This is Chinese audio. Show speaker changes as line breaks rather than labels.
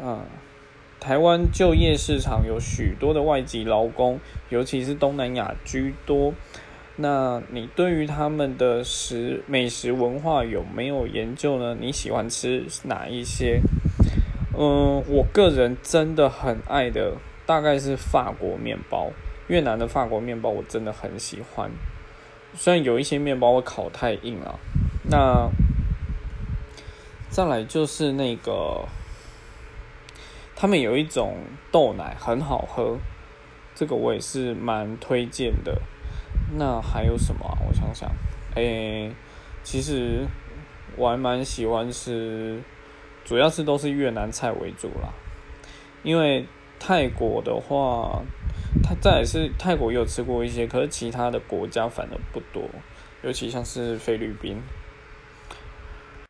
啊，台湾就业市场有许多的外籍劳工，尤其是东南亚居多。那你对于他们的食美食文化有没有研究呢？你喜欢吃哪一些？嗯，我个人真的很爱的大概是法国面包，越南的法国面包我真的很喜欢。虽然有一些面包会烤太硬了，那再来就是那个，他们有一种豆奶很好喝，这个我也是蛮推荐的。那还有什么？我想想，诶，其实我还蛮喜欢吃，主要是都是越南菜为主啦。因为泰国的话，它再也是泰国也有吃过一些，可是其他的国家反而不多，尤其像是菲律宾。